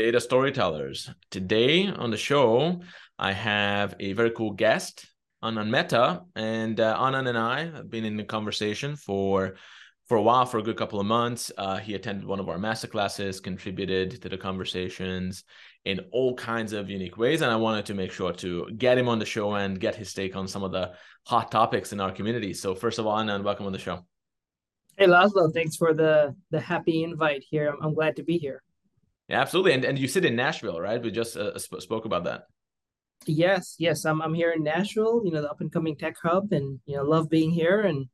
Data Storytellers. Today on the show, I have a very cool guest, Anand Mehta, and uh, Anand and I have been in the conversation for for a while, for a good couple of months. Uh, he attended one of our master classes, contributed to the conversations in all kinds of unique ways, and I wanted to make sure to get him on the show and get his take on some of the hot topics in our community. So, first of all, Anand, welcome on the show. Hey Laszlo, thanks for the the happy invite here. I'm, I'm glad to be here. Yeah, absolutely. And and you sit in Nashville, right? We just uh, sp- spoke about that. Yes, yes. I'm I'm here in Nashville, you know, the up and coming tech hub, and you know, love being here. And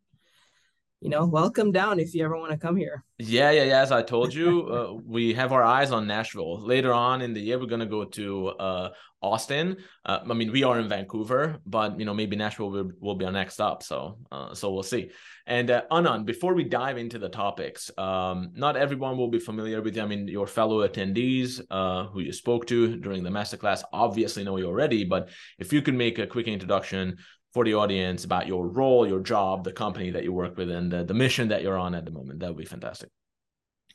you know, welcome down if you ever want to come here. Yeah, yeah, yeah. As I told you, uh, we have our eyes on Nashville. Later on in the year, we're gonna go to uh, Austin. Uh, I mean, we are in Vancouver, but you know, maybe Nashville will, will be our next stop. So, uh, so we'll see. And uh, Anand, before we dive into the topics, um, not everyone will be familiar with you. I mean, your fellow attendees uh, who you spoke to during the masterclass obviously know you already. But if you could make a quick introduction for the audience about your role, your job, the company that you work with, and the, the mission that you're on at the moment, that would be fantastic.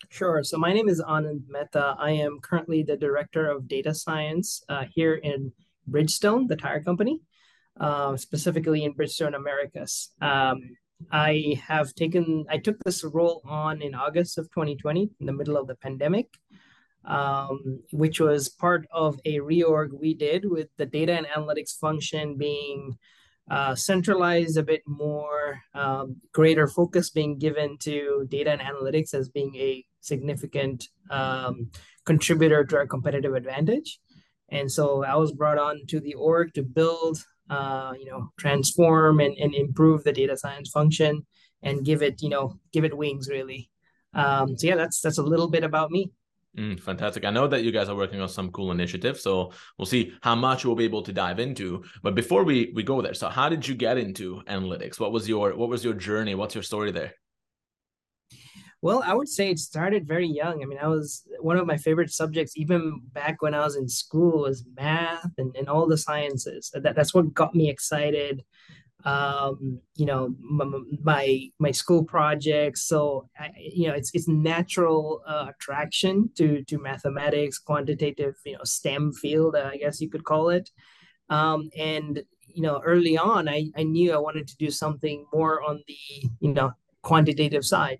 Sure. So my name is Anand Mehta. I am currently the director of data science uh, here in Bridgestone, the tire company, uh, specifically in Bridgestone Americas. Um, I have taken, I took this role on in August of 2020, in the middle of the pandemic, um, which was part of a reorg we did with the data and analytics function being uh, centralized a bit more, um, greater focus being given to data and analytics as being a significant um, contributor to our competitive advantage. And so I was brought on to the org to build uh, you know, transform and, and improve the data science function and give it, you know, give it wings really. Um, so yeah, that's that's a little bit about me. Mm, fantastic. I know that you guys are working on some cool initiatives, so we'll see how much we'll be able to dive into. But before we we go there, so how did you get into analytics? What was your what was your journey? What's your story there? Well, I would say it started very young. I mean, I was one of my favorite subjects, even back when I was in school, was math and, and all the sciences. That, that's what got me excited. Um, you know, my my school projects. So, I, you know, it's it's natural uh, attraction to to mathematics, quantitative, you know, STEM field, I guess you could call it. Um, and you know, early on, I I knew I wanted to do something more on the you know quantitative side.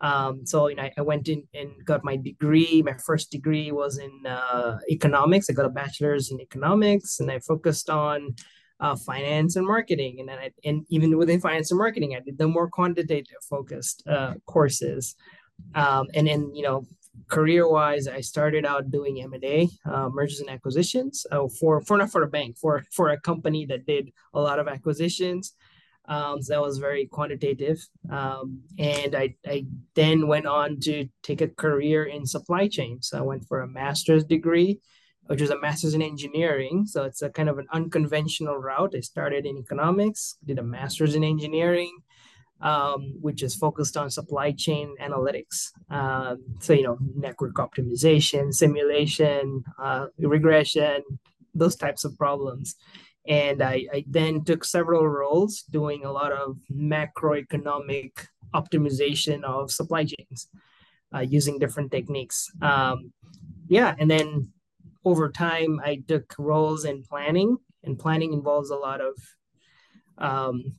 Um, so you know, I, I, went in and got my degree. My first degree was in uh, economics. I got a bachelor's in economics, and I focused on uh, finance and marketing. And then, I, and even within finance and marketing, I did the more quantitative focused uh, courses. Um, and then, you know, career wise, I started out doing M and A, uh, mergers and acquisitions, uh, for for not for a bank, for for a company that did a lot of acquisitions. Um, so that was very quantitative. Um, and I, I then went on to take a career in supply chain. So I went for a master's degree, which was a master's in engineering. So it's a kind of an unconventional route. I started in economics, did a master's in engineering, um, which is focused on supply chain analytics. Um, so, you know, network optimization, simulation, uh, regression, those types of problems. And I, I then took several roles doing a lot of macroeconomic optimization of supply chains uh, using different techniques. Um, yeah, and then over time, I took roles in planning, and planning involves a lot of um,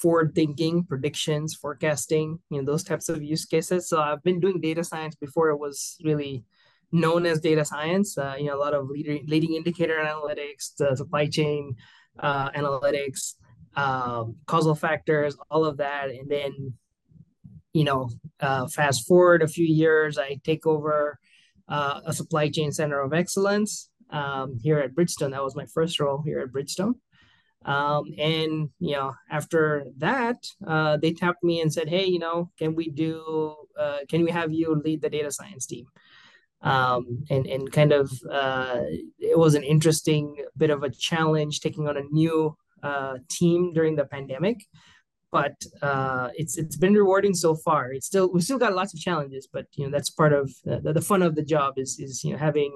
forward thinking, predictions, forecasting, you know, those types of use cases. So I've been doing data science before it was really known as data science. Uh, you know, a lot of leading, leading indicator analytics, the supply chain uh, analytics, um, causal factors, all of that, and then you know, uh, fast forward a few years, I take over uh, a supply chain center of excellence um, here at Bridgestone. That was my first role here at Bridgestone. Um, and you know, after that, uh, they tapped me and said, "Hey, you know, can we do? Uh, can we have you lead the data science team?" um, and and kind of uh, it was an interesting bit of a challenge taking on a new uh, team during the pandemic, but uh, it's it's been rewarding so far. It's still we still got lots of challenges, but you know that's part of the, the fun of the job is is you know having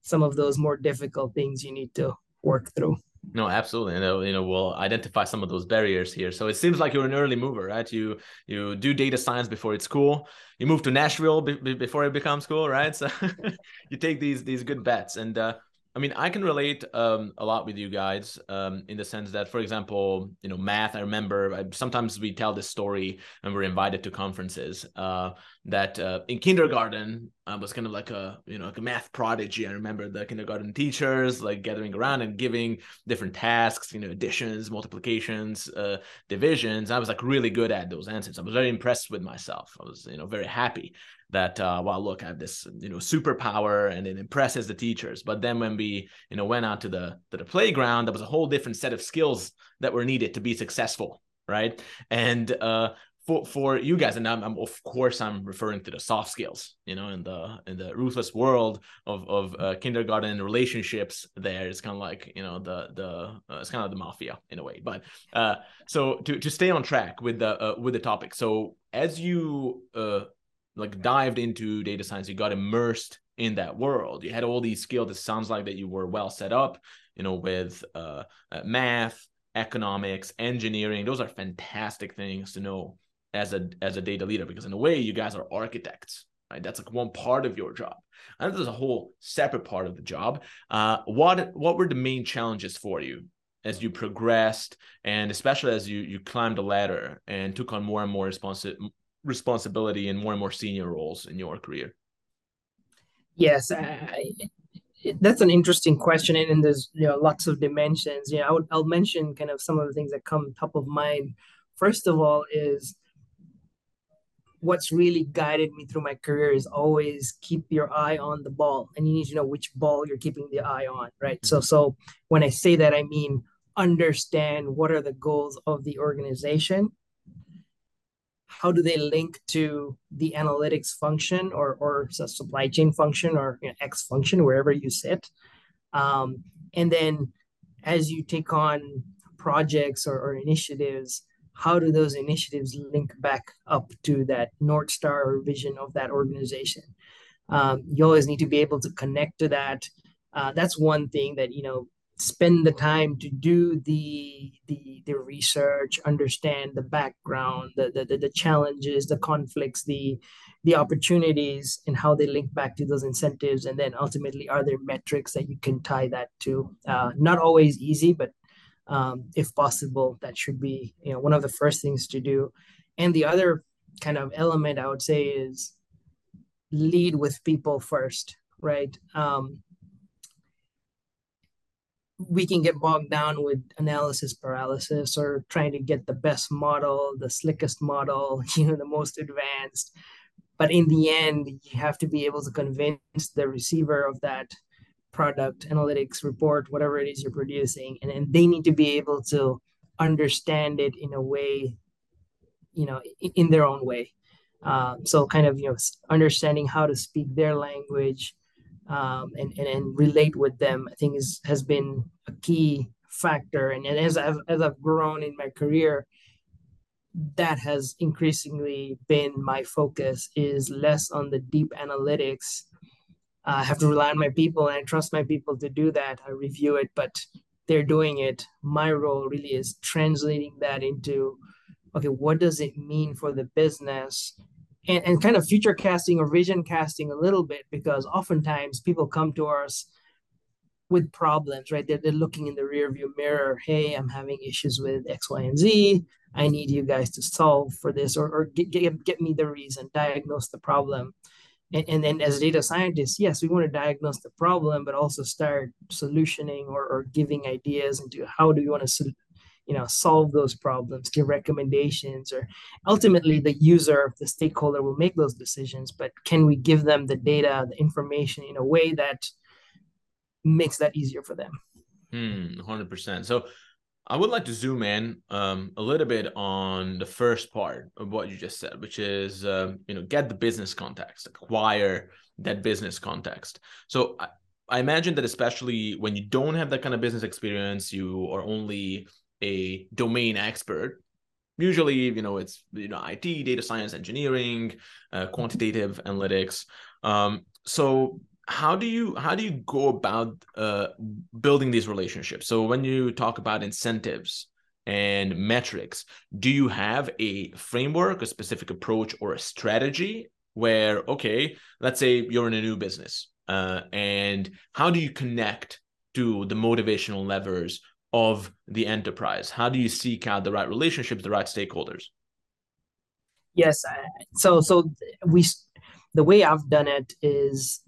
some of those more difficult things you need to work through. No, absolutely. And uh, you know, we'll identify some of those barriers here. So it seems like you're an early mover, right? You you do data science before it's cool. You move to Nashville before it becomes cool, right? So you take these these good bets. And uh, I mean, I can relate um, a lot with you guys um, in the sense that, for example, you know, math. I remember I, sometimes we tell this story and we're invited to conferences. Uh, that uh, in kindergarten I was kind of like a you know like a math prodigy. I remember the kindergarten teachers like gathering around and giving different tasks, you know, additions, multiplications, uh, divisions. I was like really good at those answers. I was very impressed with myself. I was you know very happy that uh, well look I have this you know superpower and it impresses the teachers. But then when we you know went out to the to the playground, there was a whole different set of skills that were needed to be successful right? And uh for for you guys and I'm, I'm, of course i'm referring to the soft skills you know in the in the ruthless world of of uh, kindergarten relationships there it's kind of like you know the the uh, it's kind of the mafia in a way. But uh so to to stay on track with the uh, with the topic. So as you uh like dived into data science. You got immersed in that world. You had all these skills it sounds like that you were well set up you know with uh, uh math economics engineering. Those are fantastic things to know as a as a data leader because in a way you guys are architects right? That's like one part of your job. And there's a whole separate part of the job. Uh, what what were the main challenges for you as you progressed and especially as you you climbed the ladder and took on more and more responsi- responsibility in more and more senior roles in your career? Yes I, that's an interesting question and, and there's you know lots of dimensions. You know I would, i'll mention kind of some of the things that come top of mind. First of all is what's really guided me through my career is always keep your eye on the ball and you need to know which ball you're keeping the eye on right? Mm-hmm. so so when i say that i mean understand what are the goals of the organization how do they link to the analytics function or or supply chain function or you know, x function wherever you sit? Um, and then as you take on projects or, or initiatives how do those initiatives link back up to that north star or vision of that organization? Um, you always need to be able to connect to that. Uh, that's one thing that you know spend the time to do the the, the research understand the background the, the the challenges the conflicts the the opportunities and how they link back to those incentives and then ultimately are there metrics that you can tie that to? Uh, not always easy but um, if possible that should be you know one of the first things to do. And the other kind of element i would say is lead with people first right? Um, we can get bogged down with analysis paralysis or trying to get the best model the slickest model you know the most advanced. But in the end you have to be able to convince the receiver of that product analytics report whatever it is you're producing and, they need to be able to understand it in a way you know in, in their own way. Um, so kind of you know understanding how to speak their language um, and, and and relate with them i think is has been a key factor and, and as I've as I've grown in my career that has increasingly been my focus is less on the deep analytics I have to rely on my people and I trust my people to do that. I review it, but they're doing it. My role really is translating that into okay, what does it mean for the business? And, and kind of future casting or vision casting a little bit because oftentimes people come to us with problems, right? They're, they're looking in the rearview mirror. Hey, I'm having issues with X, Y, and Z. I need you guys to solve for this or, or get, get, get me the reason, diagnose the problem and, and then as data scientists yes we want to diagnose the problem but also start solutioning or, or giving ideas into how do we want to you know solve those problems give recommendations or ultimately the user the stakeholder will make those decisions but can we give them the data the information in a way that makes that easier for them hmm 100% so I would like to zoom in um, a little bit on the first part of what you just said, which is um, you know get the business context, acquire that business context. So I, I imagine that especially when you don't have that kind of business experience, you are only a domain expert. Usually, you know, it's you know IT, data science, engineering, uh, quantitative analytics. Um, so how do you how do you go about uh, building these relationships so when you talk about incentives and metrics do you have a framework a specific approach or a strategy where okay let's say you're in a new business uh, and how do you connect to the motivational levers of the enterprise how do you seek out the right relationships the right stakeholders yes so so we the way i've done it is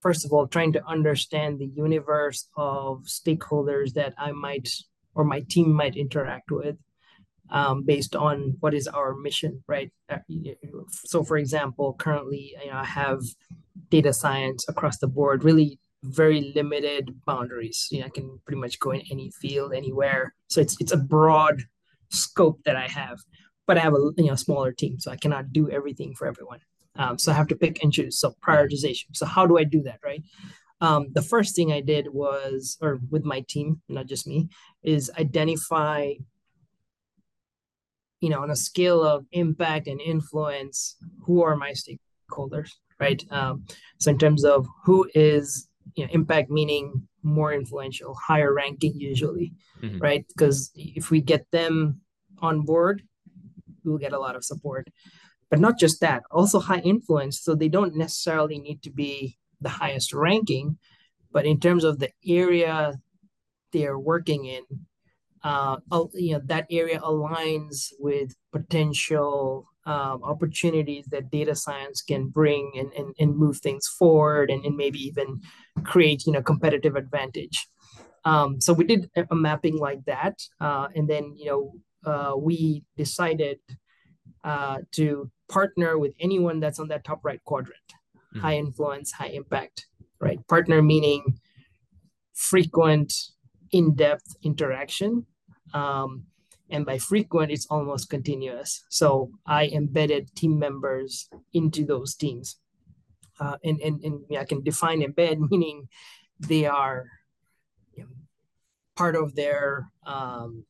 first of all trying to understand the universe of stakeholders that i might or my team might interact with um, based on what is our mission, right? Uh, so, for example, currently you know, I have data science across the board, really very limited boundaries. You know, I can pretty much go in any field, anywhere. So it's it's a broad scope that I have, but I have a you know smaller team, so I cannot do everything for everyone. Um, so I have to pick and choose. So prioritization. So how do I do that, right? Um, the first thing I did was, or with my team, not just me, is identify you know, on a scale of impact and influence, who are my stakeholders, right? Um, so in terms of who is, you know, impact meaning more influential, higher ranking usually, mm-hmm. right? Because if we get them on board, we'll get a lot of support. But not just that, also high influence. So they don't necessarily need to be the highest ranking, but in terms of the area they're working in, uh, you know that area aligns with potential um, opportunities that data science can bring and, and, and move things forward and, and maybe even create you know competitive advantage. Um, so we did a mapping like that uh, and then you know uh, we decided uh, to partner with anyone that's on that top right quadrant. Mm-hmm. high influence high impact right? Partner meaning frequent in-depth interaction um, and by frequent, it's almost continuous. So I embedded team members into those teams. Uh, and, and, and I can define embed, meaning they are you know, part of their um,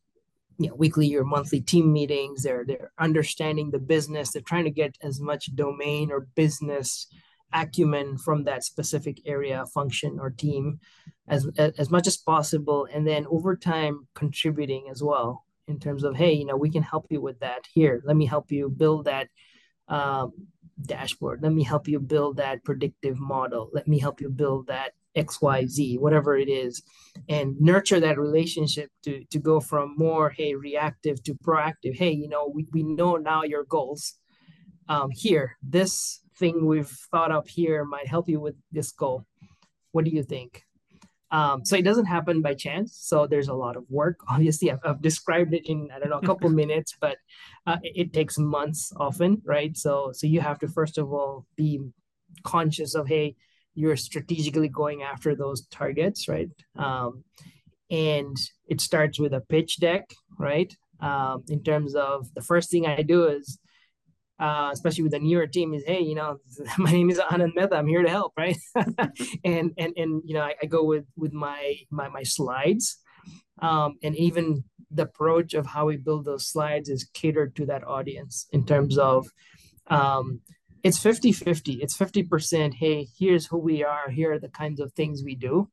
you know, weekly or monthly team meetings. They're, they're understanding the business. They're trying to get as much domain or business acumen from that specific area, function, or team as, as much as possible. And then over time, contributing as well in terms of, hey, you know, we can help you with that. Here, let me help you build that um, dashboard. Let me help you build that predictive model. Let me help you build that XYZ, whatever it is, and nurture that relationship to, to go from more, hey, reactive to proactive. Hey, you know, we, we know now your goals. Um, here, this thing we've thought up here might help you with this goal. What do you think? Um, so it doesn't happen by chance. So there's a lot of work. Obviously, I've, I've described it in I don't know a couple minutes, but uh, it, it, takes months often, right? So so you have to first of all be conscious of hey, you're strategically going after those targets, right? Um, and it starts with a pitch deck, right? Um, in terms of the first thing I do is uh, especially with the newer team, is hey, you know, my name is Anand Mehta. I'm here to help, right? and and and you know, I, I, go with with my my my slides, um, and even the approach of how we build those slides is catered to that audience in terms of um, it's 50 50 it's 50% hey here's who we are. Here are the kinds of things we do.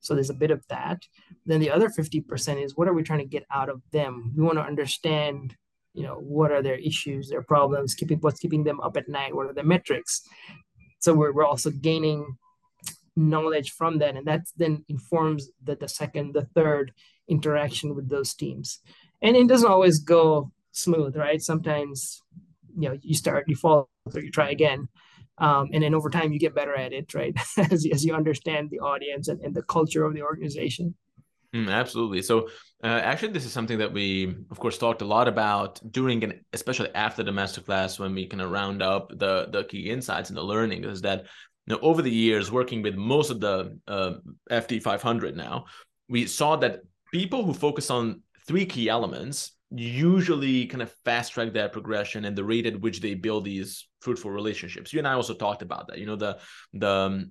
So there's a bit of that. Then the other 50% is what are we trying to get out of them? We want to understand you know what are their issues their problems keeping what's keeping them up at night what are the metrics? So we're, we're also gaining knowledge from that and that then informs the, the second the third interaction with those teams. And it doesn't always go smooth right? Sometimes you know you start you fall or you try again um, and then over time you get better at it right? As, as you understand the audience and, and the culture of the organization Mm, absolutely. So, uh, actually, this is something that we, of course, talked a lot about during and especially after the masterclass when we kind of round up the the key insights and the learning is that you know over the years working with most of the uh, FT 500 now, we saw that people who focus on three key elements usually kind of fast track that progression and the rate at which they build these fruitful relationships. You and I also talked about that. You know the the um,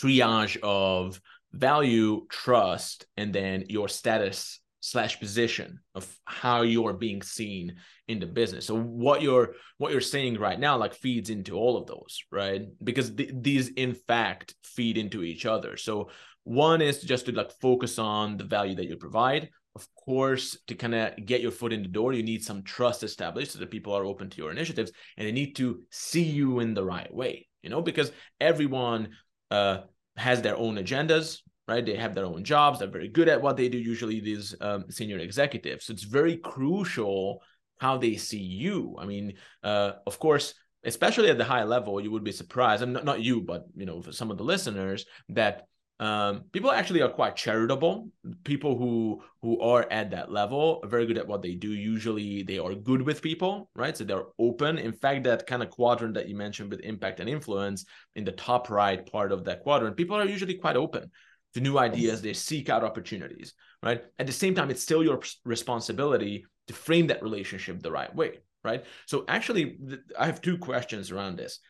triage of value, trust, and then your status slash position of how you are being seen in the business. So what you're what you're saying right now like feeds into all of those right? Because th- these in fact feed into each other. So one is just to like focus on the value that you provide. Of course to kind of get your foot in the door you need some trust established so that people are open to your initiatives and they need to see you in the right way you know? Because everyone uh, has their own agendas right? They have their own jobs. They're very good at what they do. Usually, these um, senior executives. So it's very crucial how they see you. I mean, uh, of course, especially at the high level, you would be surprised. I'm not not you, but you know, for some of the listeners that um, people actually are quite charitable. People who who are at that level are very good at what they do. Usually, they are good with people, right? So they're open. In fact, that kind of quadrant that you mentioned with impact and influence in the top right part of that quadrant, people are usually quite open to new ideas they seek out opportunities right at the same time it's still your responsibility to frame that relationship the right way right so actually i have two questions around this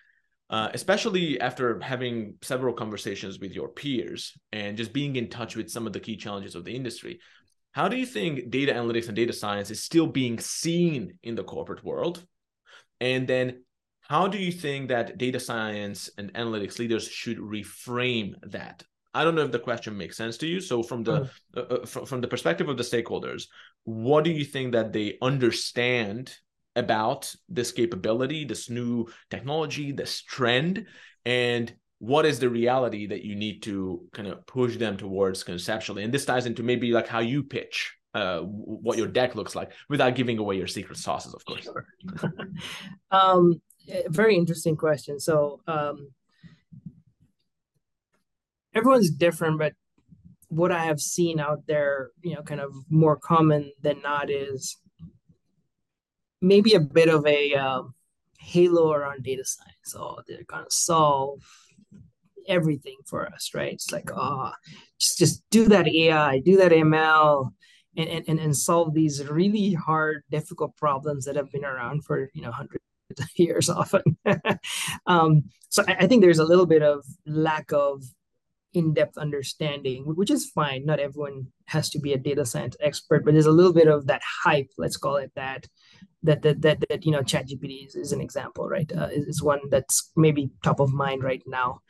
uh, especially after having several conversations with your peers and just being in touch with some of the key challenges of the industry how do you think data analytics and data science is still being seen in the corporate world and then how do you think that data science and analytics leaders should reframe that I don't know if the question makes sense to you. So from the mm. uh, uh, from, from the perspective of the stakeholders, what do you think that they understand about this capability, this new technology, this trend, and what is the reality that you need to kind of push them towards conceptually? And this ties into maybe like how you pitch uh, what your deck looks like without giving away your secret sauces, of course. um, very interesting question. So um, everyone's different, but what I have seen out there, you know, kind of more common than not is maybe a bit of a um, halo around data science. So they're gonna solve everything for us, right? It's like, oh, just just do that AI, do that ML, and and and solve these really hard, difficult problems that have been around for you know hundreds of years often. um, so I, I think there's a little bit of lack of in-depth understanding which is fine not everyone has to be a data science expert but there's a little bit of that hype let's call it that that that that, that you know ChatGPT is, is an example right uh, is, is one that's maybe top of mind right now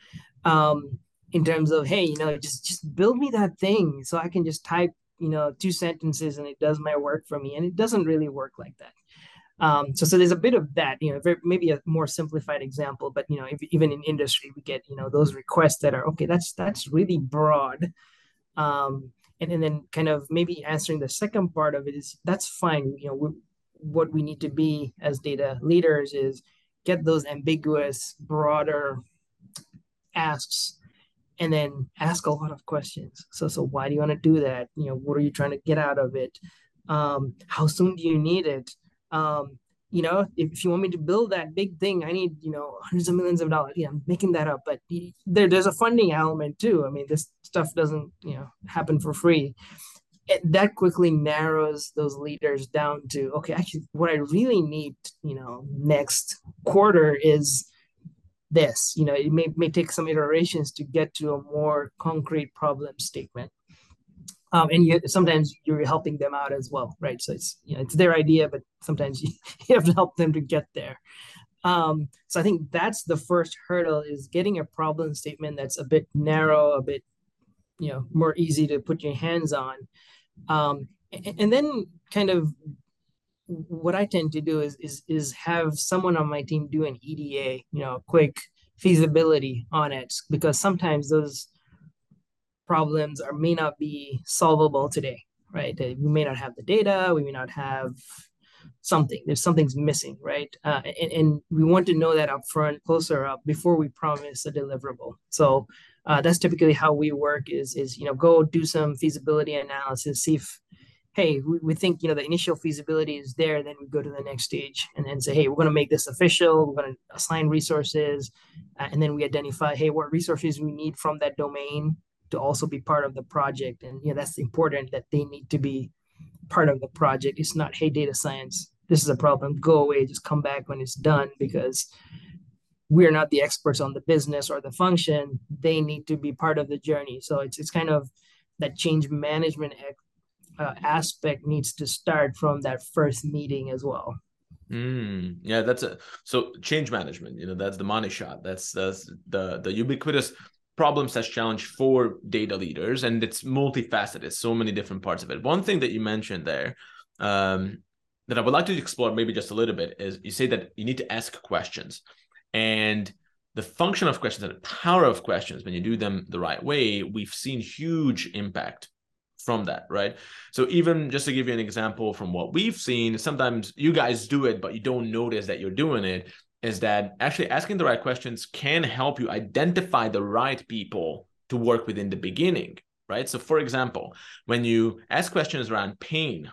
um in terms of hey you know just just build me that thing so i can just type you know two sentences and it does my work for me and it doesn't really work like that um, so, so there's a bit of that, you know, very, maybe a more simplified example, but you know, if, even in industry, we get you know those requests that are okay. That's that's really broad, um, and, and then kind of maybe answering the second part of it is that's fine. You know, what we need to be as data leaders is get those ambiguous, broader asks and then ask a lot of questions. So, so why do you want to do that? You know, what are you trying to get out of it? Um, how soon do you need it? um, you know, if, if you want me to build that big thing, I need, you know, hundreds of millions of dollars. Yeah, I'm making that up, but there, there's a funding element too. I mean, this stuff doesn't, you know, happen for free. It, that quickly narrows those leaders down to, okay, actually, what I really need, you know, next quarter is this. You know, it may, may take some iterations to get to a more concrete problem statement um, and you sometimes you're helping them out as well, right? So it's you know it's their idea, but sometimes you, you have to help them to get there. Um, so I think that's the first hurdle is getting a problem statement that's a bit narrow, a bit you know more easy to put your hands on, um, and, then kind of what I tend to do is is is have someone on my team do an EDA, you know, quick feasibility on it because sometimes those problems are may not be solvable today, right? We may not have the data, we may not have something. There's something's missing, right? Uh, and, and we want to know that upfront, closer up, before we promise a deliverable. So uh, that's typically how we work. Is is you know go do some feasibility analysis, see if hey we, we think you know the initial feasibility is there then we go to the next stage and then say hey we're going to make this official we're going to assign resources uh, and then we identify hey what resources we need from that domain to also be part of the project. And you know that's important that they need to be part of the project. It's not, hey, data science, this is a problem, go away, just come back when it's done because we're not the experts on the business or the function. They need to be part of the journey. So it's it's kind of that change management uh, aspect needs to start from that first meeting as well. Mm, yeah, that's a so change management. You know, that's the money shot. That's that's the the ubiquitous problem slash challenge for data leaders, and it's multifaceted. So many different parts of it. One thing that you mentioned there, um, that I would like to explore maybe just a little bit is you say that you need to ask questions, and the function of questions and the power of questions when you do them the right way, we've seen huge impact from that, right? So even just to give you an example from what we've seen, sometimes you guys do it, but you don't notice that you're doing it. Is that actually asking the right questions can help you identify the right people to work with in the beginning, right? So, for example, when you ask questions around pain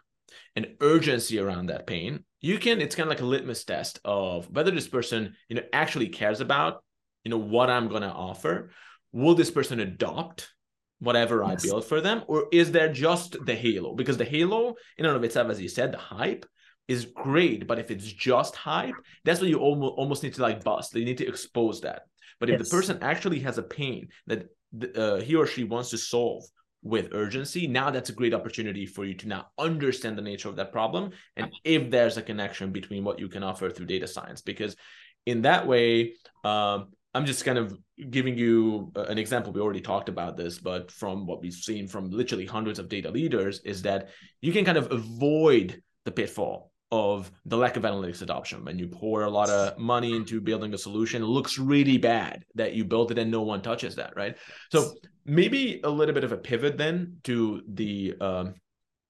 and urgency around that pain, you can, it's kind of like a litmus test of whether this person, you know, actually cares about, you know, what I'm going to offer. Will this person adopt whatever yes. I build for them? Or is there just the halo? Because the halo, in and of itself, as you said, the hype is great. But if it's just hype, that's what you almost almost need to like bust. You need to expose that. But if yes. the person actually has a pain that uh, he or she wants to solve with urgency, now that's a great opportunity for you to now understand the nature of that problem and if there's a connection between what you can offer through data science. Because in that way, um, I'm just kind of giving you an example. We already talked about this, but from what we've seen from literally hundreds of data leaders, is that you can kind of avoid the pitfall of the lack of analytics adoption. When you pour a lot of money into building a solution, it looks really bad that you built it and no one touches that, right? So maybe a little bit of a pivot then to the um,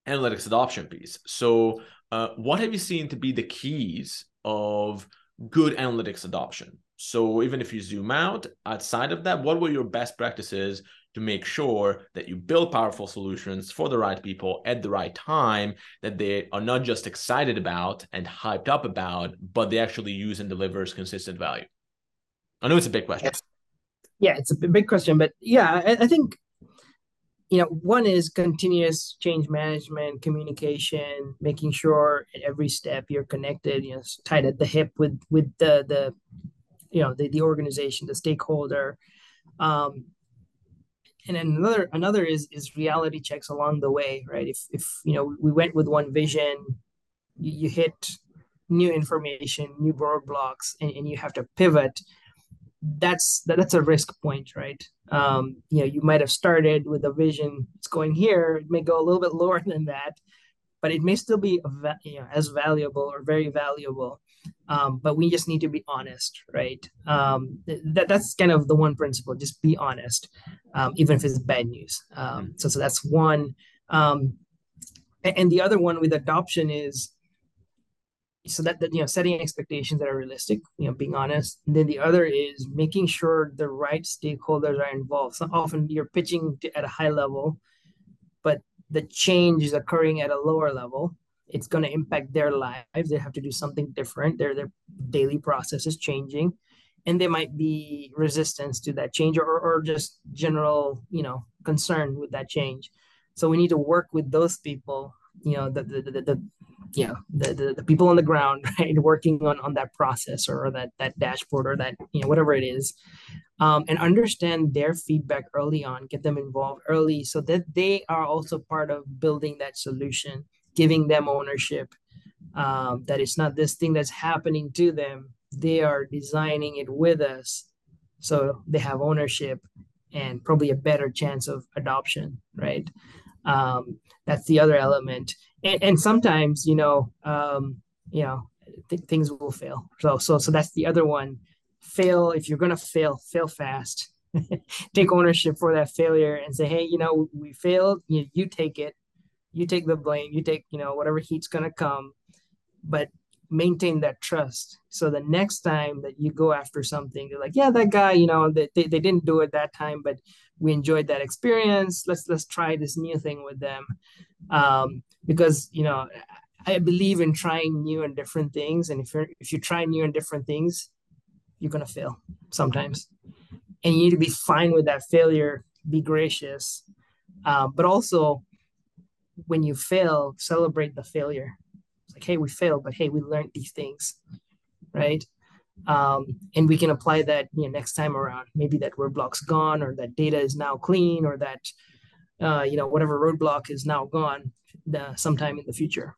analytics adoption piece. So, uh, what have you seen to be the keys of good analytics adoption? So even if you zoom out outside of that, what were your best practices to make sure that you build powerful solutions for the right people at the right time that they are not just excited about and hyped up about, but they actually use and delivers consistent value? I know it's a big question. Yeah, it's a big question, but yeah, I, I think you know one is continuous change management communication making sure at every step you're connected you know tied at the hip with with the the you know the, the organization the stakeholder um, and then another another is is reality checks along the way right? If if you know we went with one vision you, you hit new information new roadblocks and, and you have to pivot that's that, that's a risk point right? Um you know you might have started with a vision it's going here it may go a little bit lower than that but it may still be you know, as valuable or very valuable um, but we just need to be honest right? Um, that, that's kind of the one principle just be honest um, even if it's bad news. Um, so so that's one. Um, and the other one with adoption is so that, that you know setting expectations that are realistic you know being honest. And then the other is making sure the right stakeholders are involved. So often you're pitching to, at a high level but the change is occurring at a lower level it's going to impact their lives. They have to do something different. Their their daily process is changing and there might be resistance to that change or, or just general you know concern with that change. So we need to work with those people you know the the, the, the you know the, the, the people on the ground right working on on that process or, or that that dashboard or that you know whatever it is um, and understand their feedback early on get them involved early so that they are also part of building that solution giving them ownership um, that it's not this thing that's happening to them. They are designing it with us so they have ownership and probably a better chance of adoption right? Um, that's the other element. And, and sometimes you know um, you know th- things will fail. So so so that's the other one. Fail if you're gonna fail fail fast. Take ownership for that failure and say hey you know we failed. You, you take it you take the blame you take you know whatever heat's going to come but maintain that trust. So the next time that you go after something you're like yeah that guy you know they, they, didn't do it that time but we enjoyed that experience. Let's let's try this new thing with them. Um, because you know i believe in trying new and different things and if you're if you try new and different things you're going to fail sometimes. And you need to be fine with that failure be gracious. Uh, but also when you fail, celebrate the failure. It's like, hey, we failed, but hey, we learned these things, right? Um, and we can apply that you know next time around. Maybe that roadblock's gone, or that data is now clean, or that uh, you know whatever roadblock is now gone uh, sometime in the future.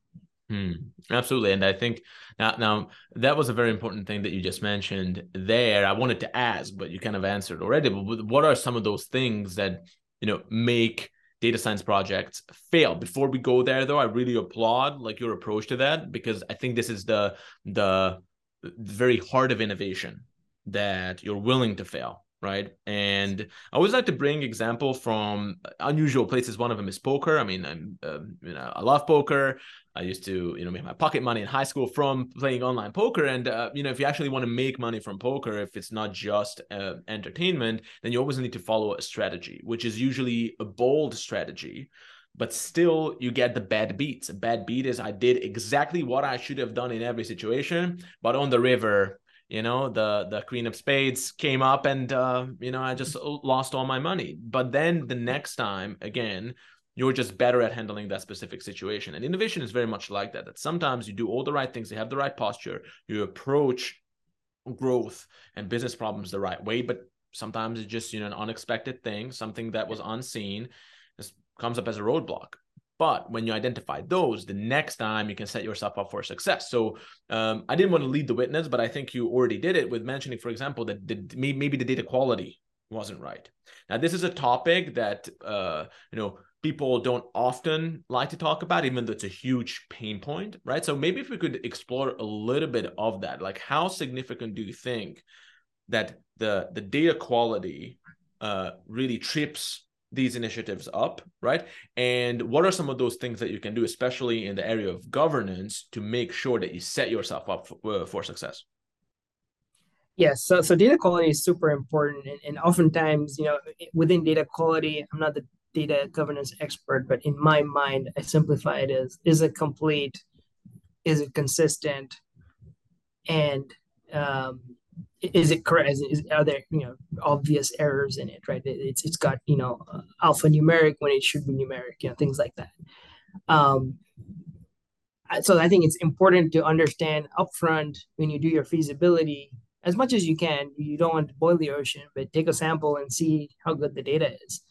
Hmm. Absolutely, and I think now, now that was a very important thing that you just mentioned there. I wanted to ask, but you kind of answered already. But what are some of those things that you know make data science projects fail? Before we go there, though, I really applaud like your approach to that because I think this is the the very heart of innovation that you're willing to fail right? And I always like to bring example from unusual places. One of them is poker. I mean, I'm uh, you know I love poker. I used to you know make my pocket money in high school from playing online poker. And uh, you know if you actually want to make money from poker, if it's not just uh, entertainment, then you always need to follow a strategy, which is usually a bold strategy. But still, you get the bad beats. A bad beat is I did exactly what I should have done in every situation, but on the river, you know the the queen of spades came up and uh, you know i just lost all my money. But then the next time again you're just better at handling that specific situation. And innovation is very much like that that sometimes you do all the right things you have the right posture you approach growth and business problems the right way but sometimes it's just you know an unexpected thing something that was unseen comes up as a roadblock but when you identify those, the next time you can set yourself up for success. So um, I didn't want to lead the witness, but I think you already did it with mentioning, for example, that the, maybe the data quality wasn't right. Now, this is a topic that uh, you know people don't often like to talk about, even though it's a huge pain point, right? So maybe if we could explore a little bit of that, like how significant do you think that the the data quality uh, really trips these initiatives up, right? And what are some of those things that you can do, especially in the area of governance, to make sure that you set yourself up for, uh, for success? Yes, so so data quality is super important, and, and oftentimes, you know, within data quality, I'm not the data governance expert, but in my mind, I simplify it as: is it complete? Is it consistent? And um, is it correct? Is, is, are there you know obvious errors in it? Right? It, it's it's got you know uh, alphanumeric when it should be numeric. You know things like that. Um, so I think it's important to understand upfront when you do your feasibility as much as you can. You don't want to boil the ocean, but take a sample and see how good the data is.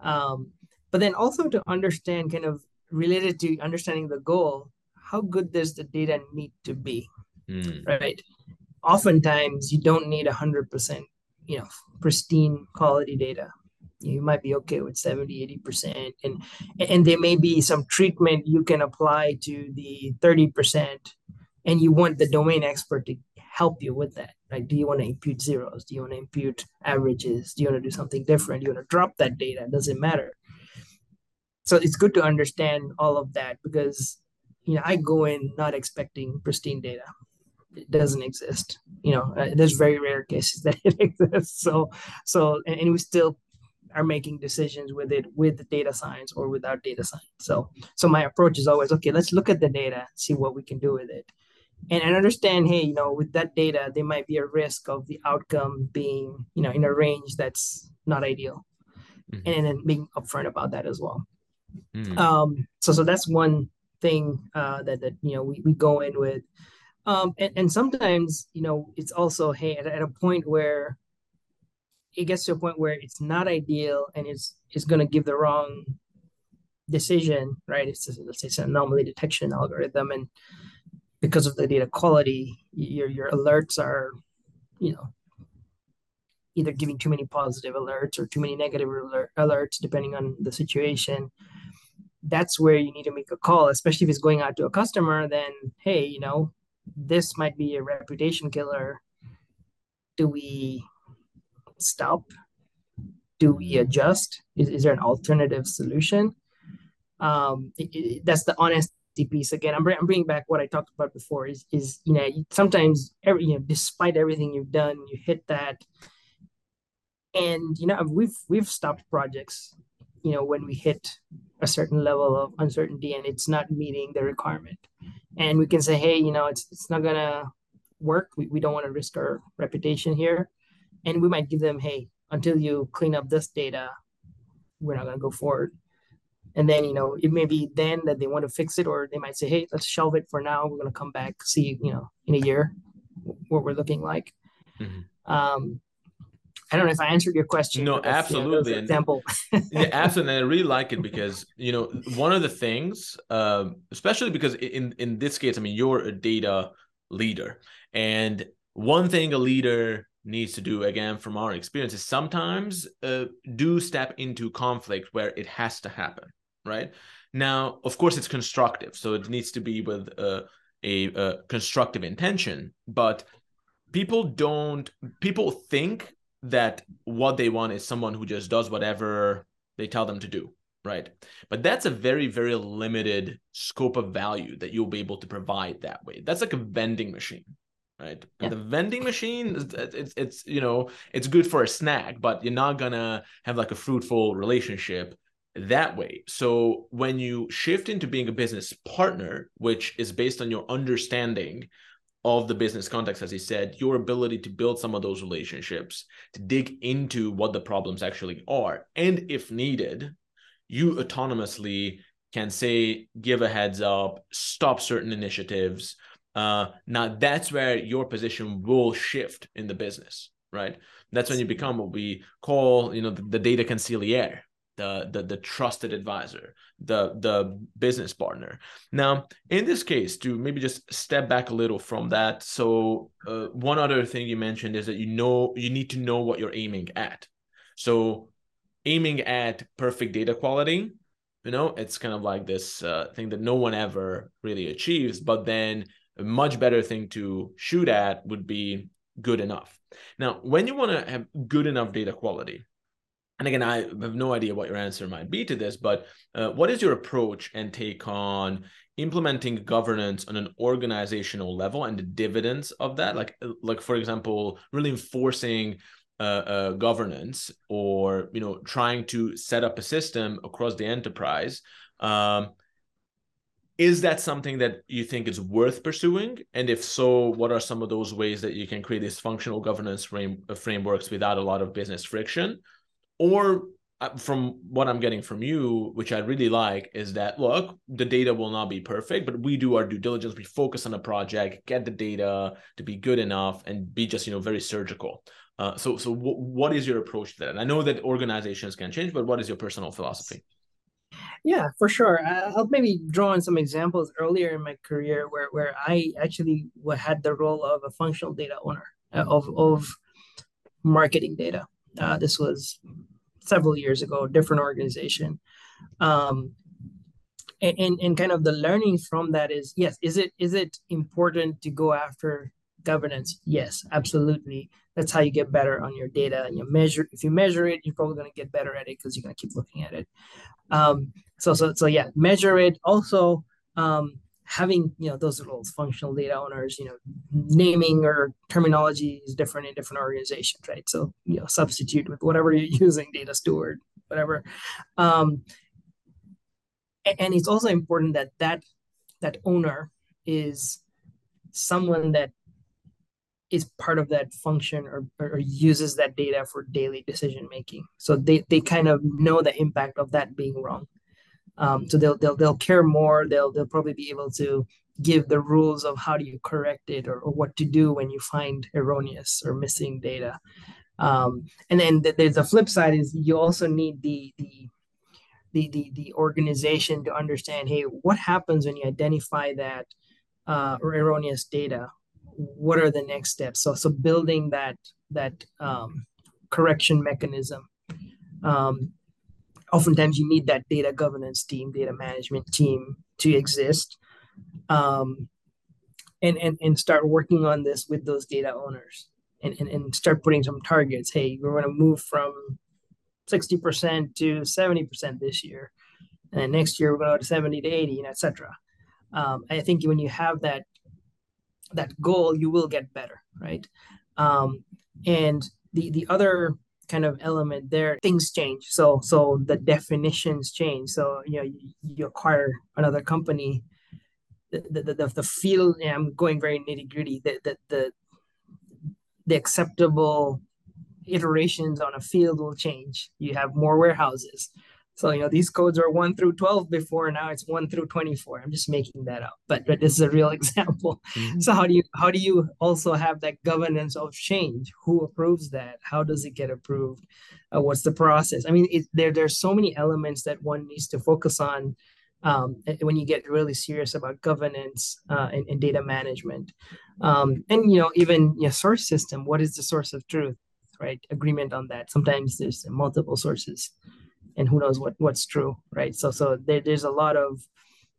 Um, but then also to understand kind of related to understanding the goal, how good does the data need to be? Mm. Right oftentimes you don't need 100% you know pristine quality data. You might be okay with 70 80% and and there may be some treatment you can apply to the 30% and you want the domain expert to help you with that. Do you want to impute zeros? Do you want to impute averages? Do you want to do something different? Do you want to drop that data? Doesn't matter. So it's good to understand all of that because you know i go in not expecting pristine data doesn't exist. You know, uh, there's very rare cases that it exists. So, so, and, and, we still are making decisions with it with the data science or without data science. So, so my approach is always okay. Let's look at the data, see what we can do with it, and, and understand. Hey, you know, with that data, there might be a risk of the outcome being, you know, in a range that's not ideal, mm-hmm. and then being upfront about that as well. Mm-hmm. Um, so, so that's one thing uh, that that you know we, we go in with um, and, and sometimes, you know, it's also, hey, at, at a point where it gets to a point where it's not ideal and it's it's going to give the wrong decision, right? It's say it's an anomaly detection algorithm, and because of the data quality, your your alerts are, you know, either giving too many positive alerts or too many negative alert, alerts, depending on the situation. That's where you need to make a call, especially if it's going out to a customer. Then, hey, you know, this might be a reputation killer. Do we stop? Do we adjust? Is, is there an alternative solution? Um, it, it, that's the honesty piece. Again, I'm, I'm bringing back what I talked about before. Is is you know sometimes every you know despite everything you've done, you hit that, and you know we've we've stopped projects, you know when we hit a certain level of uncertainty and it's not meeting the requirement. And we can say hey you know it's it's not gonna work. We, we don't want to risk our reputation here. And we might give them hey until you clean up this data we're not going to go forward. And then you know it may be then that they want to fix it or they might say hey let's shelve it for now. We're going to come back see you know in a year what we're looking like. Mm-hmm. um, I don't know if I answered your question. No, absolutely. You know, example. yeah, absolutely. And I really like it because you know one of the things, uh, especially because in in this case, I mean, you're a data leader, and one thing a leader needs to do again from our experience is sometimes uh, do step into conflict where it has to happen right now of course it's constructive so it needs to be with uh, a, a constructive intention but people don't people think that what they want is someone who just does whatever they tell them to do right? But that's a very very limited scope of value that you'll be able to provide that way. That's like a vending machine right? Yeah. the vending machine it's, it's you know it's good for a snack but you're not gonna have like a fruitful relationship that way. So when you shift into being a business partner which is based on your understanding of the business context, as he said, your ability to build some of those relationships, to dig into what the problems actually are. And if needed, you autonomously can say, give a heads up, stop certain initiatives. Uh, now, that's where your position will shift in the business, right? That's when you become what we call, you know, the, the data consigliere, the, the the trusted advisor the the business partner. Now in this case to maybe just step back a little from that so uh, one other thing you mentioned is that you know you need to know what you're aiming at. So aiming at perfect data quality you know it's kind of like this uh, thing that no one ever really achieves but then a much better thing to shoot at would be good enough. Now when you want to have good enough data quality and again, I have no idea what your answer might be to this, but uh, what is your approach and take on implementing governance on an organizational level and the dividends of that? Like, uh, like for example, really enforcing uh, uh, governance, or you know, trying to set up a system across the enterprise. Um, is that something that you think is worth pursuing and if so what are some of those ways that you can create these functional governance frame, uh, frameworks without a lot of business friction or uh, from what I'm getting from you, which I really like, is that look, the data will not be perfect, but we do our due diligence. We focus on a project, get the data to be good enough, and be just you know very surgical. Uh, so, so w- what is your approach to that? And I know that organizations can change, but what is your personal philosophy? Yeah, for sure. I'll maybe draw on some examples earlier in my career where where I actually had the role of a functional data owner uh, of of marketing data. Uh, this was several years ago, different organization. Um, and, and, kind of the learning from that is yes, is it is it important to go after governance? Yes, absolutely. That's how you get better on your data. You measure if you measure it, you're probably going to get better at it because you're going to keep looking at it. Um, so so so yeah, measure it. Also, um, having you know those roles functional data owners you know naming or terminology is different in different organizations right? So you know substitute with whatever you're using data steward whatever. Um, and it's also important that that that owner is someone that is part of that function or, or uses that data for daily decision making. So they, they kind of know the impact of that being wrong um, so they'll, they'll they'll care more. They'll they'll probably be able to give the rules of how do you correct it or, or what to do when you find erroneous or missing data. Um, and then there's the flip side is you also need the the the the, the organization to understand hey what happens when you identify that uh, or erroneous data what are the next steps so so building that that um, correction mechanism um, oftentimes you need that data governance team, data management team to exist. Um, and, and, and start working on this with those data owners and, and, and start putting some targets. Hey, we're going to move from 60% to 70% this year. And next year we're going to go to 70 to 80 and etc. Um, I think when you have that that goal, you will get better, right? Um, and the the other kind of element there things change. So so the definitions change. So you know you, you acquire another company the the, the, the field yeah, i'm going very nitty gritty the, the the the acceptable iterations on a field will change. You have more warehouses So, you know, these codes are 1 through 12 before, now it's 1 through 24. I'm just making that up, but, but this is a real example. Mm-hmm. So how do you how do you also have that governance of change? Who approves that? How does it get approved? Uh, what's the process? I mean, it, there there's so many elements that one needs to focus on um, when you get really serious about governance uh, and, and, data management. Um, and you know, even your source system. What is the source of truth? Right? Agreement on that. Sometimes there's multiple sources and who knows what what's true right? So so there, there's a lot of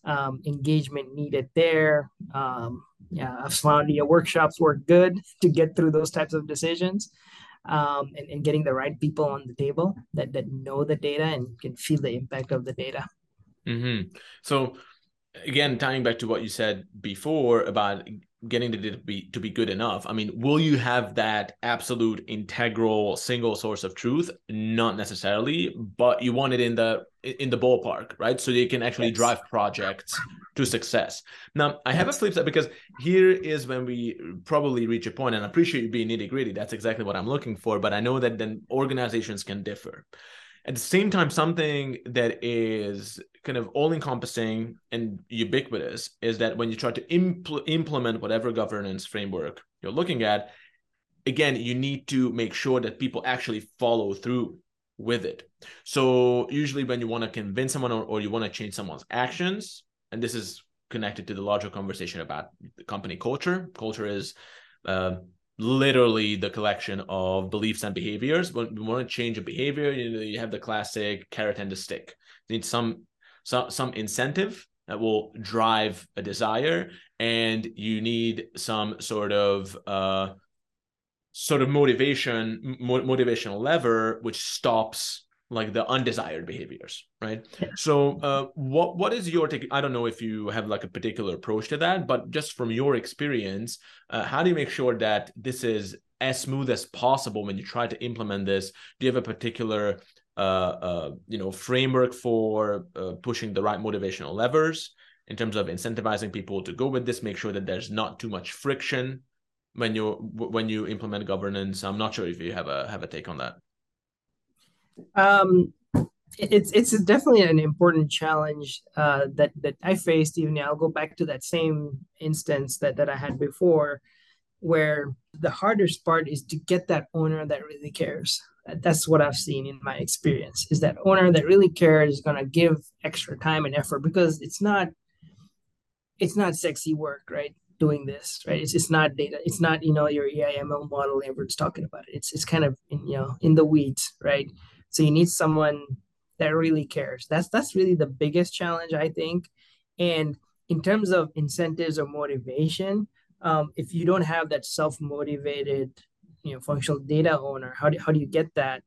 um, engagement needed there. Um, yeah i've found your workshops work good to get through those types of decisions um, and, and getting the right people on the table that that know the data and can feel the impact of the data. Mm-hmm. so again tying back to what you said before about getting the to be to be good enough i mean will you have that absolute integral single source of truth? Not necessarily but you want it in the in the ballpark right? So you can actually yes. drive projects to success. Now i have a flip side because here is when we probably reach a point and i appreciate you being nitty gritty that's exactly what i'm looking for but i know that then organizations can differ at the same time something that is kind of all encompassing and ubiquitous is that when you try to impl- implement whatever governance framework you're looking at again you need to make sure that people actually follow through with it. So usually when you want to convince someone or, or you want to change someone's actions and this is connected to the larger conversation about company culture culture is uh, literally the collection of beliefs and behaviors. When we want to change a behavior, you know, you have the classic carrot and the stick. You need some some some incentive that will drive a desire, and you need some sort of uh, sort of motivation mo- motivational lever which stops like the undesired behaviors right? Yeah. so uh, what what is your take i don't know if you have like a particular approach to that but just from your experience uh, how do you make sure that this is as smooth as possible when you try to implement this? Do you have a particular uh, uh you know framework for uh, pushing the right motivational levers in terms of incentivizing people to go with this make sure that there's not too much friction when you when you implement governance? I'm not sure if you have a have a take on that um, it's it's definitely an important challenge uh, that that I faced. Even I'll go back to that same instance that that I had before, where the hardest part is to get that owner that really cares. That's what I've seen in my experience. Is that owner that really cares is going to give extra time and effort because it's not it's not sexy work, right? Doing this, right? It's it's not data. It's not you know your AI/ML model Everett's talking about it. It's it's kind of in, you know in the weeds, right? So you need someone that really cares. That's that's really the biggest challenge, I think. And in terms of incentives or motivation, um, if you don't have that self-motivated, you know, functional data owner, how do how do you get that?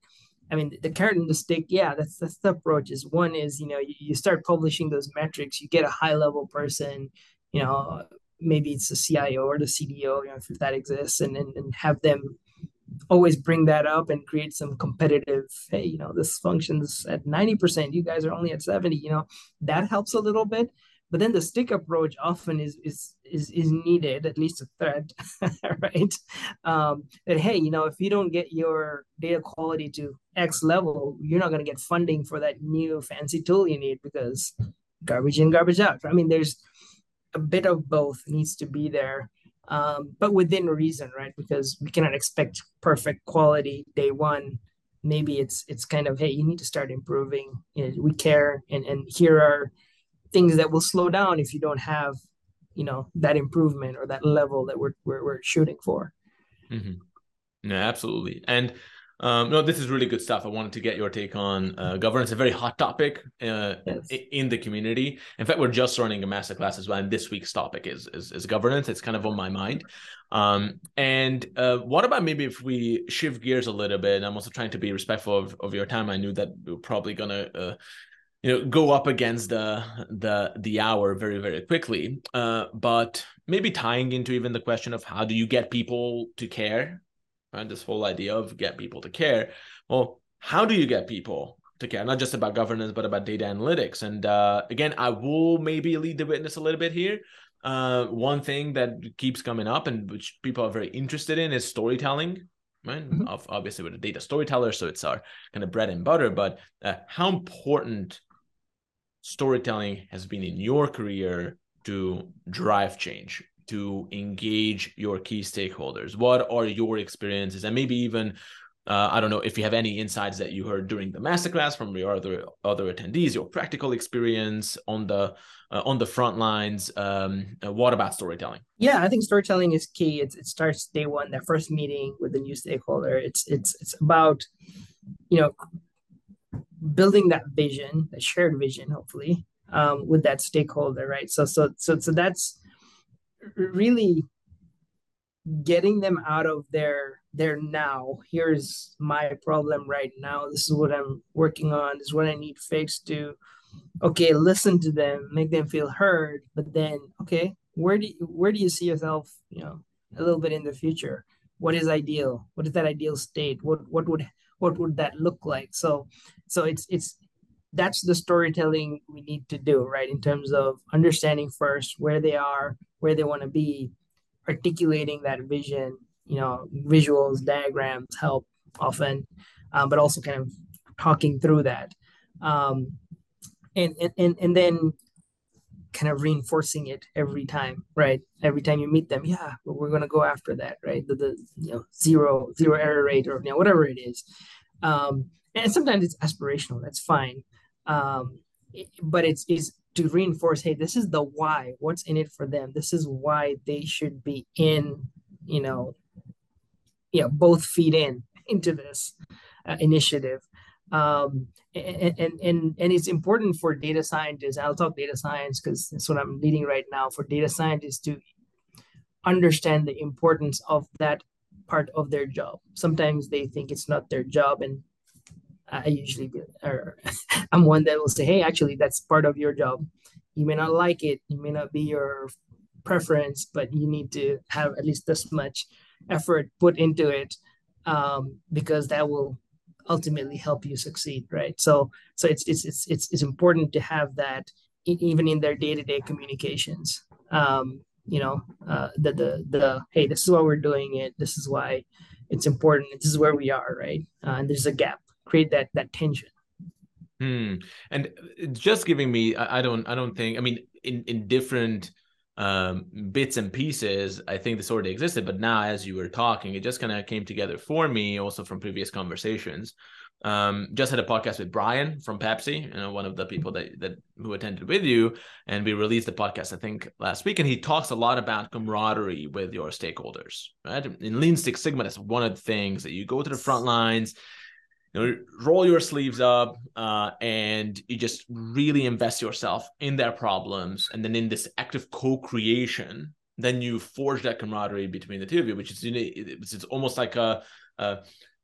I mean, the carrot and the stick, yeah, that's that's the approach. Is one is you know you, you start publishing those metrics, you get a high level person, you know, maybe it's the CIO or the CDO, you know, if that exists, and and, and have them always bring that up and create some competitive hey you know this functions at 90% you guys are only at 70 you know that helps a little bit. But then the stick approach often is is is, is needed at least a thread right? Um, that hey you know if you don't get your data quality to x level you're not going to get funding for that new fancy tool you need because garbage in garbage out i mean there's a bit of both needs to be there um, but within reason, right? Because we cannot expect perfect quality day one. Maybe it's it's kind of hey, you need to start improving. You know, we care, and and here are things that will slow down if you don't have, you know, that improvement or that level that we're we're, we're shooting for. Mm-hmm. Yeah, absolutely, and um, no, this is really good stuff. I wanted to get your take on uh, governance, a very hot topic uh, yes. in the community. In fact, we're just running a masterclass as well, and this week's topic is is, is governance. It's kind of on my mind. Um, and uh, what about maybe if we shift gears a little bit? I'm also trying to be respectful of, of your time. I knew that we are probably gonna uh, you know go up against the the the hour very very quickly uh, but maybe tying into even the question of how do you get people to care right? This whole idea of get people to care. Well, how do you get people to care? Not just about governance, but about data analytics. And uh, again, I will maybe lead the witness a little bit here. Uh, one thing that keeps coming up and which people are very interested in is storytelling. right? Mm-hmm. Obviously, with a data storyteller, so it's our kind of bread and butter. But uh, how important storytelling has been in your career to drive change, to engage your key stakeholders? What are your experiences, and maybe even uh, I don't know if you have any insights that you heard during the masterclass from your other other attendees, your practical experience on the uh, on the front lines. Um, uh, what about storytelling? Yeah, I think storytelling is key. It's, it starts day one, that first meeting with the new stakeholder. It's it's it's about you know building that vision, that shared vision, hopefully, um, with that stakeholder, right? So so so so that's really getting them out of their their now. Here's my problem right now. This is what i'm working on. This is what i need fixed to okay listen to them make them feel heard. But then okay where do you, where do you see yourself you know a little bit in the future? What is ideal? What is that ideal state? What what would what would that look like? So so it's it's that's the storytelling we need to do right? In terms of understanding first where they are where they want to be articulating that vision you know visuals diagrams help often um, but also kind of talking through that. Um, and, and and then kind of reinforcing it every time right? Every time you meet them yeah we're going to go after that right? The, the you know zero zero error rate or you know whatever it is. Um, and sometimes it's aspirational that's fine um, but it's is to reinforce hey this is the why. What's in it for them? This is why they should be in you know yeah both feed in into this uh, initiative. Um, and, and and and it's important for data scientists i'll talk data science because that's what i'm leading right now for data scientists to understand the importance of that part of their job. Sometimes they think it's not their job and I usually be, or I'm one that will say, hey, actually, that's part of your job. You may not like it, you may not be your preference, but you need to have at least this much effort put into it um, because that will ultimately help you succeed, right? So, so it's it's it's it's, it's important to have that even in their day-to-day communications. Um, you know, uh, the the the hey, this is why we're doing it. This is why it's important. This is where we are, right? Uh, and there's a gap create that that tension. Hmm. And just giving me, I, don't, I don't think. I mean, in in different um, bits and pieces, I think this already existed. But now, as you were talking, it just kind of came together for me, also from previous conversations. Um, just had a podcast with Brian from Pepsi, you know, one of the people that that who attended with you, and we released the podcast I think last week, and he talks a lot about camaraderie with your stakeholders. Right in Lean Six Sigma, that's one of the things that you go to the front lines, you know, roll your sleeves up uh, and you just really invest yourself in their problems and then in this active co-creation then you forge that camaraderie between the two of you which is you know, it's, it's almost like a, a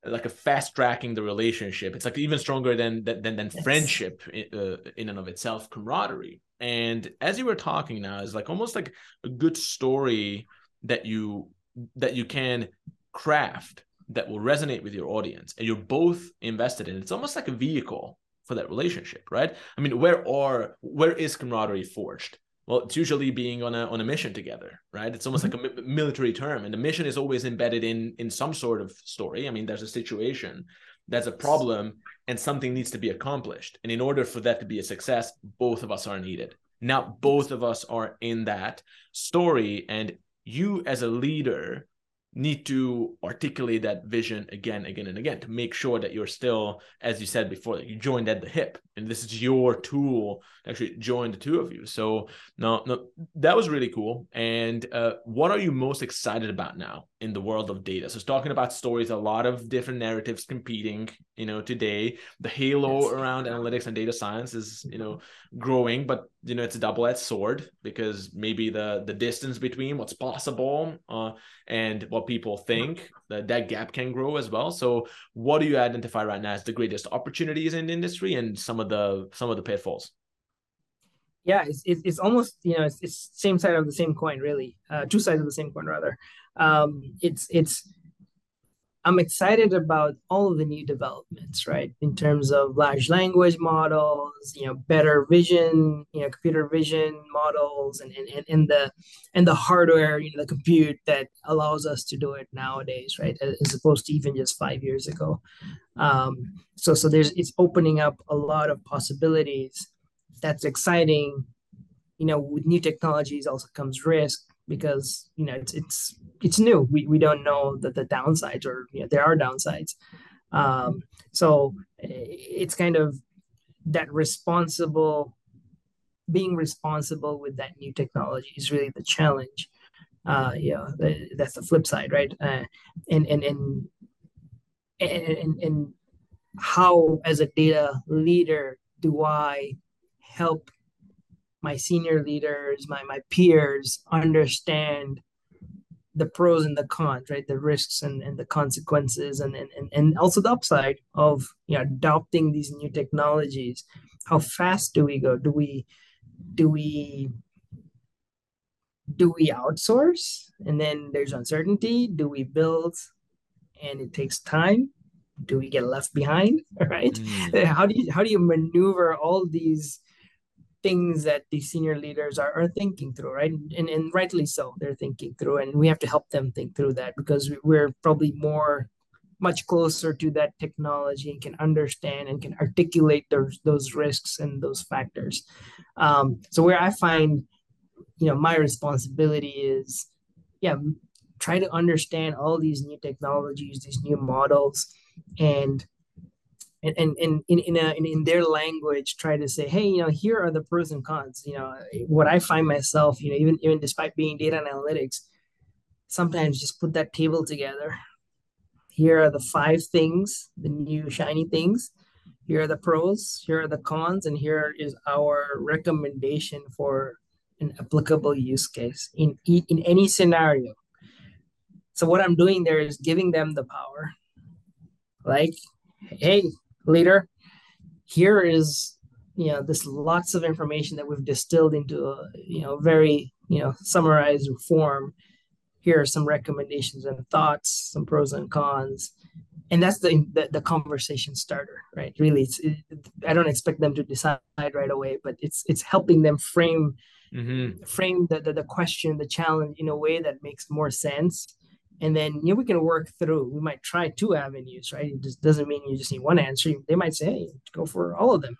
like a fast tracking the relationship it's like even stronger than than than yes. friendship uh, in and of itself camaraderie and as you were talking now is like almost like a good story that you that you can craft that will resonate with your audience and you're both invested in it's almost like a vehicle for that relationship right? I mean where are where is camaraderie forged? Well it's usually being on a on a mission together right? It's almost mm-hmm. like a mi- military term and the mission is always embedded in in some sort of story. I mean there's a situation there's a problem and something needs to be accomplished. And in order for that to be a success both of us are needed. Now both of us are in that story and you as a leader need to articulate that vision again, again, and again to make sure that you're still, as you said before, that you joined at the hip, and this is your tool to actually join the two of you. So, no, no, that was really cool. And uh, what are you most excited about now in the world of data? So, it's talking about stories, a lot of different narratives competing. You know, today the halo yes. around analytics and data science is you know growing, but you know it's a double-edged sword because maybe the the distance between what's possible uh, and what people think that that gap can grow as well so what do you identify right now as the greatest opportunities in the industry and some of the some of the pitfalls yeah it's, it's, almost you know it's, it's same side of the same coin really uh, two sides of the same coin rather um, it's it's I'm excited about all of the new developments, right? In terms of large language models, you know, better vision, you know, computer vision models, and and, and the and the hardware, you know, the compute that allows us to do it nowadays, right? As opposed to even just five years ago. Um, so so there's it's opening up a lot of possibilities. That's exciting. You know, with new technologies also comes risk because you know it's it's it's new. We we don't know that the downsides or you know, there are downsides. Um, so it's kind of that responsible being responsible with that new technology is really the challenge. Uh, the, that's the flip side, right? Uh, and, and and and and how, as a data leader, do I help my senior leaders, my my peers understand the pros and the cons, right? The risks and, and the consequences and, and, and also the upside of you know adopting these new technologies. How fast do we go? Do we do we do we outsource and then there's uncertainty? Do we build and it takes time? Do we get left behind? Right? Mm. How do you how do you maneuver all these things that the senior leaders are, are thinking through, right? And, and rightly so, they're thinking through, and we have to help them think through that because we're probably more, much closer to that technology and can understand and can articulate those those risks and those factors. Um, so where I find, you know, my responsibility is, yeah, try to understand all these new technologies, these new models, and and, and, and in, in, a, in, in their language try to say hey you know here are the pros and cons. You know what i find myself you know even even despite being data and analytics sometimes just put that table together. Here are the five things the new shiny things. Here are the pros here are the cons and here is our recommendation for an applicable use case in in any scenario. So what i'm doing there is giving them the power. Like hey leader, here is you know this lots of information that we've distilled into a you know very you know summarized form. Here are some recommendations and thoughts, some pros and cons, and that's the the, the conversation starter, right? Really, it's it, I don't expect them to decide right away, but it's it's helping them frame mm-hmm. frame the, the the question, the challenge in a way that makes more sense and then you know we can work through we might try two avenues right? It just doesn't mean you just need one answer. They might say hey go for all of them.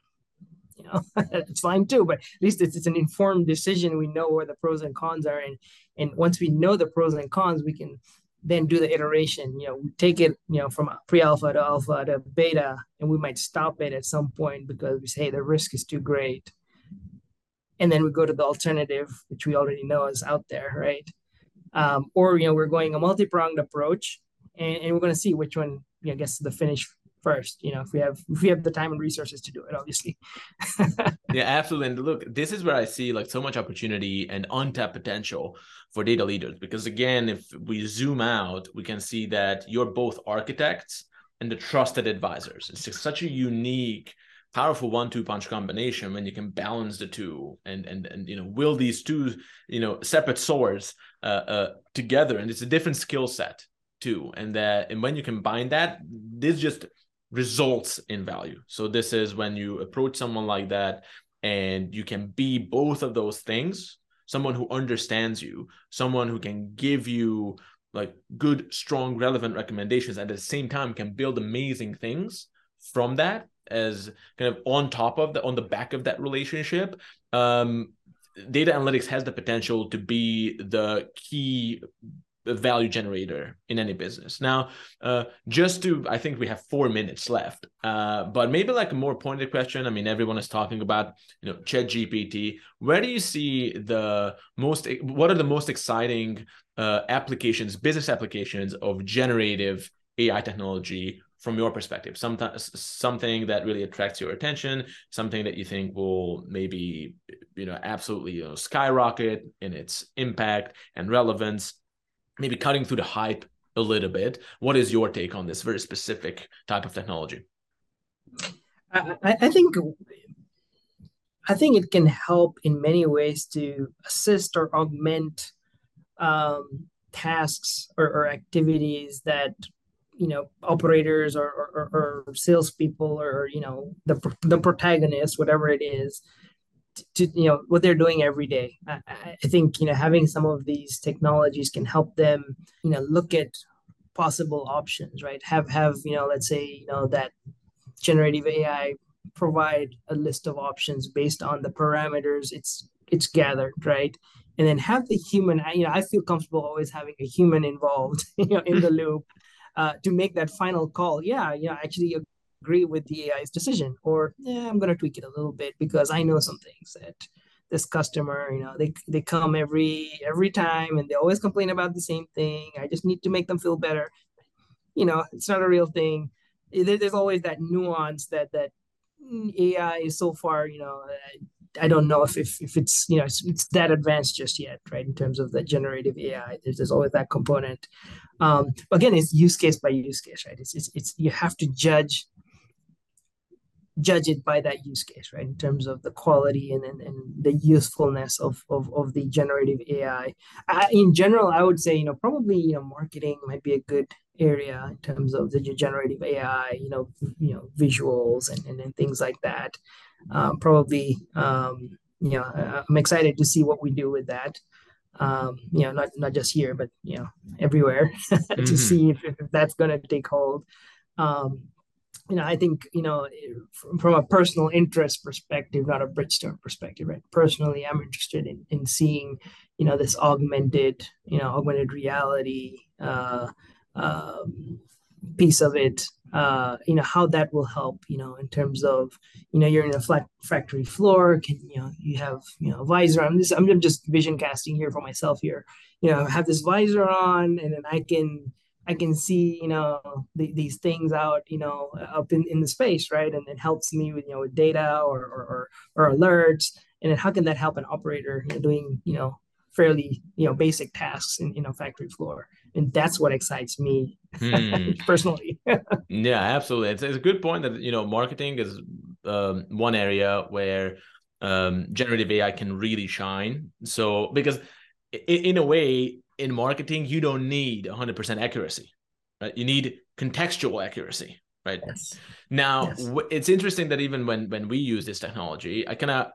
You know it's fine too but at least it's, it's an informed decision. We know where the pros and cons are and and once we know the pros and cons we can then do the iteration. You know we take it you know from pre-alpha to alpha to beta and we might stop it at some point because we say the risk is too great. And then we go to the alternative which we already know is out there right um, or you know we're going a multi-pronged approach and, and we're going to see which one you know, gets to the finish first you know if we have if we have the time and resources to do it obviously. Yeah absolutely. And look this is where i see like so much opportunity and untapped potential for data leaders because again if we zoom out we can see that you're both architects and the trusted advisors. It's such a unique powerful one-two punch combination when you can balance the two and and and you know will these two you know separate swords uh, uh together. And it's a different skill set too. And that and when you combine that this just results in value. So this is when you approach someone like that and you can be both of those things. Someone who understands you someone who can give you like good strong relevant recommendations at the same time can build amazing things from that as kind of on top of the on the back of that relationship um data analytics has the potential to be the key value generator in any business. Now uh, just to i think we have four minutes left uh, but maybe like a more pointed question. I mean everyone is talking about you know chat gpt where do you see the most what are the most exciting uh, applications business applications of generative ai technology from your perspective sometimes something that really attracts your attention something that you think will maybe you know absolutely you know skyrocket in its impact and relevance maybe cutting through the hype a little bit. What is your take on this very specific type of technology? I, I think i think it can help in many ways to assist or augment um, tasks or, or activities that you know operators or or, or salespeople or you know the the protagonist, whatever it is, to you know what they're doing every day. I, I think you know having some of these technologies can help them you know look at possible options, right? Have have you know let's say you know that generative AI provide a list of options based on the parameters it's it's gathered, right? And then have the human, you know, I feel comfortable always having a human involved, you know, in the loop uh, to make that final call. Yeah, yeah, actually agree with the AI's decision, or yeah, I'm gonna tweak it a little bit because I know some things that this customer, you know, they they come every every time and they always complain about the same thing. I just need to make them feel better. You know, it's not a real thing. There's always that nuance that that AI is so far, you know, I don't know if, if, if it's, you know, it's, it's, that advanced just yet, right? In terms of the generative AI, there's, there's always that component. Um, again, it's use case by use case, right? It's, it's, it's, you have to judge, judge it by that use case, right? In terms of the quality and, and, and the usefulness of, of, of the generative AI. I, in general, I would say, you know, probably, you know, marketing might be a good area in terms of the generative AI, you know, you know, visuals and, and, and things like that. Um, probably, um, you know, I'm excited to see what we do with that. Um, you know, not not just here, but you know, everywhere to mm-hmm. see if, if that's going to take hold. Um, you know, I think you know, from a personal interest perspective, not a Bridgestone perspective, right? Personally, I'm interested in in seeing, you know, this augmented, you know, augmented reality. Uh, um, piece of it uh, you know how that will help you know in terms of you know you're in a flat factory floor can you know you have you know visor i'm just i'm just vision casting here for myself here you know have this visor on and then i can i can see you know the, these things out you know up in, in the space right and it helps me with you know with data or or, or, or alerts and then how can that help an operator you know, doing you know fairly you know basic tasks in, in a factory floor and that's what excites me hmm. personally. Yeah absolutely. It's, it's, a good point that you know marketing is um, one area where um, generative ai can really shine. So because in, in a way in marketing you don't need 100% accuracy right? You need contextual accuracy right yes. now yes. it's interesting that even when when we use this technology i kind of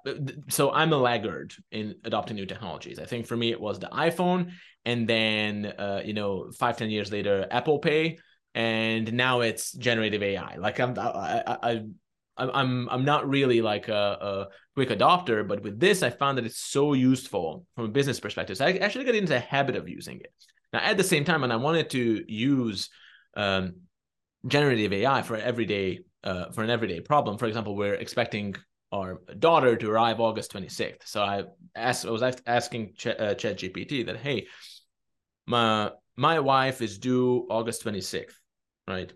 so i'm a laggard in adopting new technologies i think for me it was the iphone and then uh, you know five ten years later apple pay and now it's generative ai like i'm i, I, I I'm I'm not really like a, a, quick adopter, but with this, I found that it's so useful from a business perspective. So I actually got into the habit of using it. Now, at the same time, and I wanted to use um, generative AI for everyday uh, for an everyday problem. For example, we're expecting our daughter to arrive August 26th. So I asked, I was asking Ch- uh, ChatGPT that, hey, my my wife is due August 26th, right?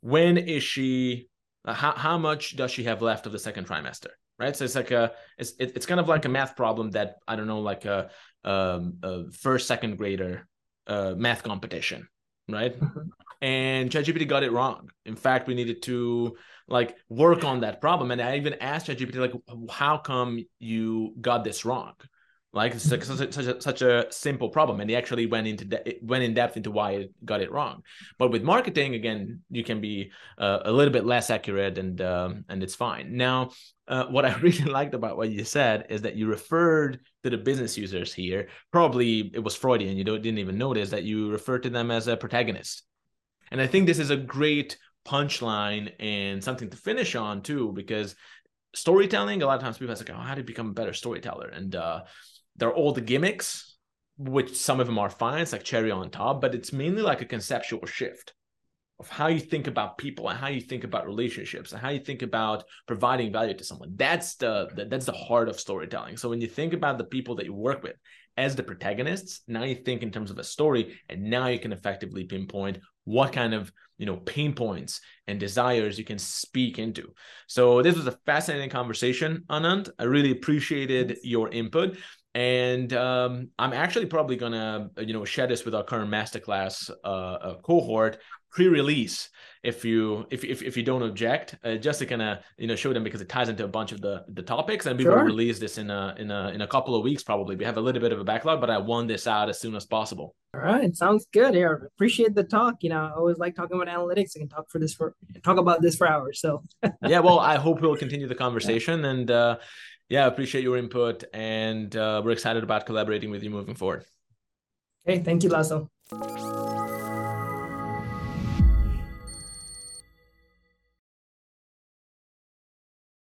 When is she? Uh, how how much does she have left of the second trimester? Right. So it's like a it's it, it's kind of like a math problem that I don't know, like a, um, a first second grader uh, math competition, right? And ChatGPT got it wrong. In fact, we needed to like work on that problem. And I even asked ChatGPT like, how come you got this wrong? Like it's such a, such a, such a simple problem, and he actually went into de- went in depth into why it got it wrong. But with marketing, again, you can be uh, a little bit less accurate, and um, and it's fine. Now, uh, what I really liked about what you said is that you referred to the business users here. Probably it was Freudian. You don't, didn't even notice that you referred to them as a protagonist and I think this is a great punchline and something to finish on too, because storytelling, a lot of times people ask like, oh, how do you become a better storyteller? And uh, there are all the gimmicks, which some of them are fine, it's like cherry on top, but it's mainly like a conceptual shift of how you think about people and how you think about relationships and how you think about providing value to someone. That's the, the that's the heart of storytelling. So when you think about the people that you work with as the protagonists, now you think in terms of a story, and now you can effectively pinpoint what kind of you know pain points and desires you can speak into. So this was a fascinating conversation, Anand. I really appreciated your input. and um, I'm actually probably gonna you know share this with our current masterclass uh, uh, cohort pre-release if you if if, if you don't object uh, just to kind of you know show them because it ties into a bunch of the the topics and we sure. will release this in a in a in a couple of weeks probably. We have a little bit of a backlog but i want this out as soon as possible. All right sounds good here appreciate the talk you know i always like talking about analytics. I can talk for this for talk about this for hours so. Yeah well i hope we'll continue the conversation and uh yeah appreciate your input and uh, we're excited about collaborating with you moving forward. Okay thank you lasso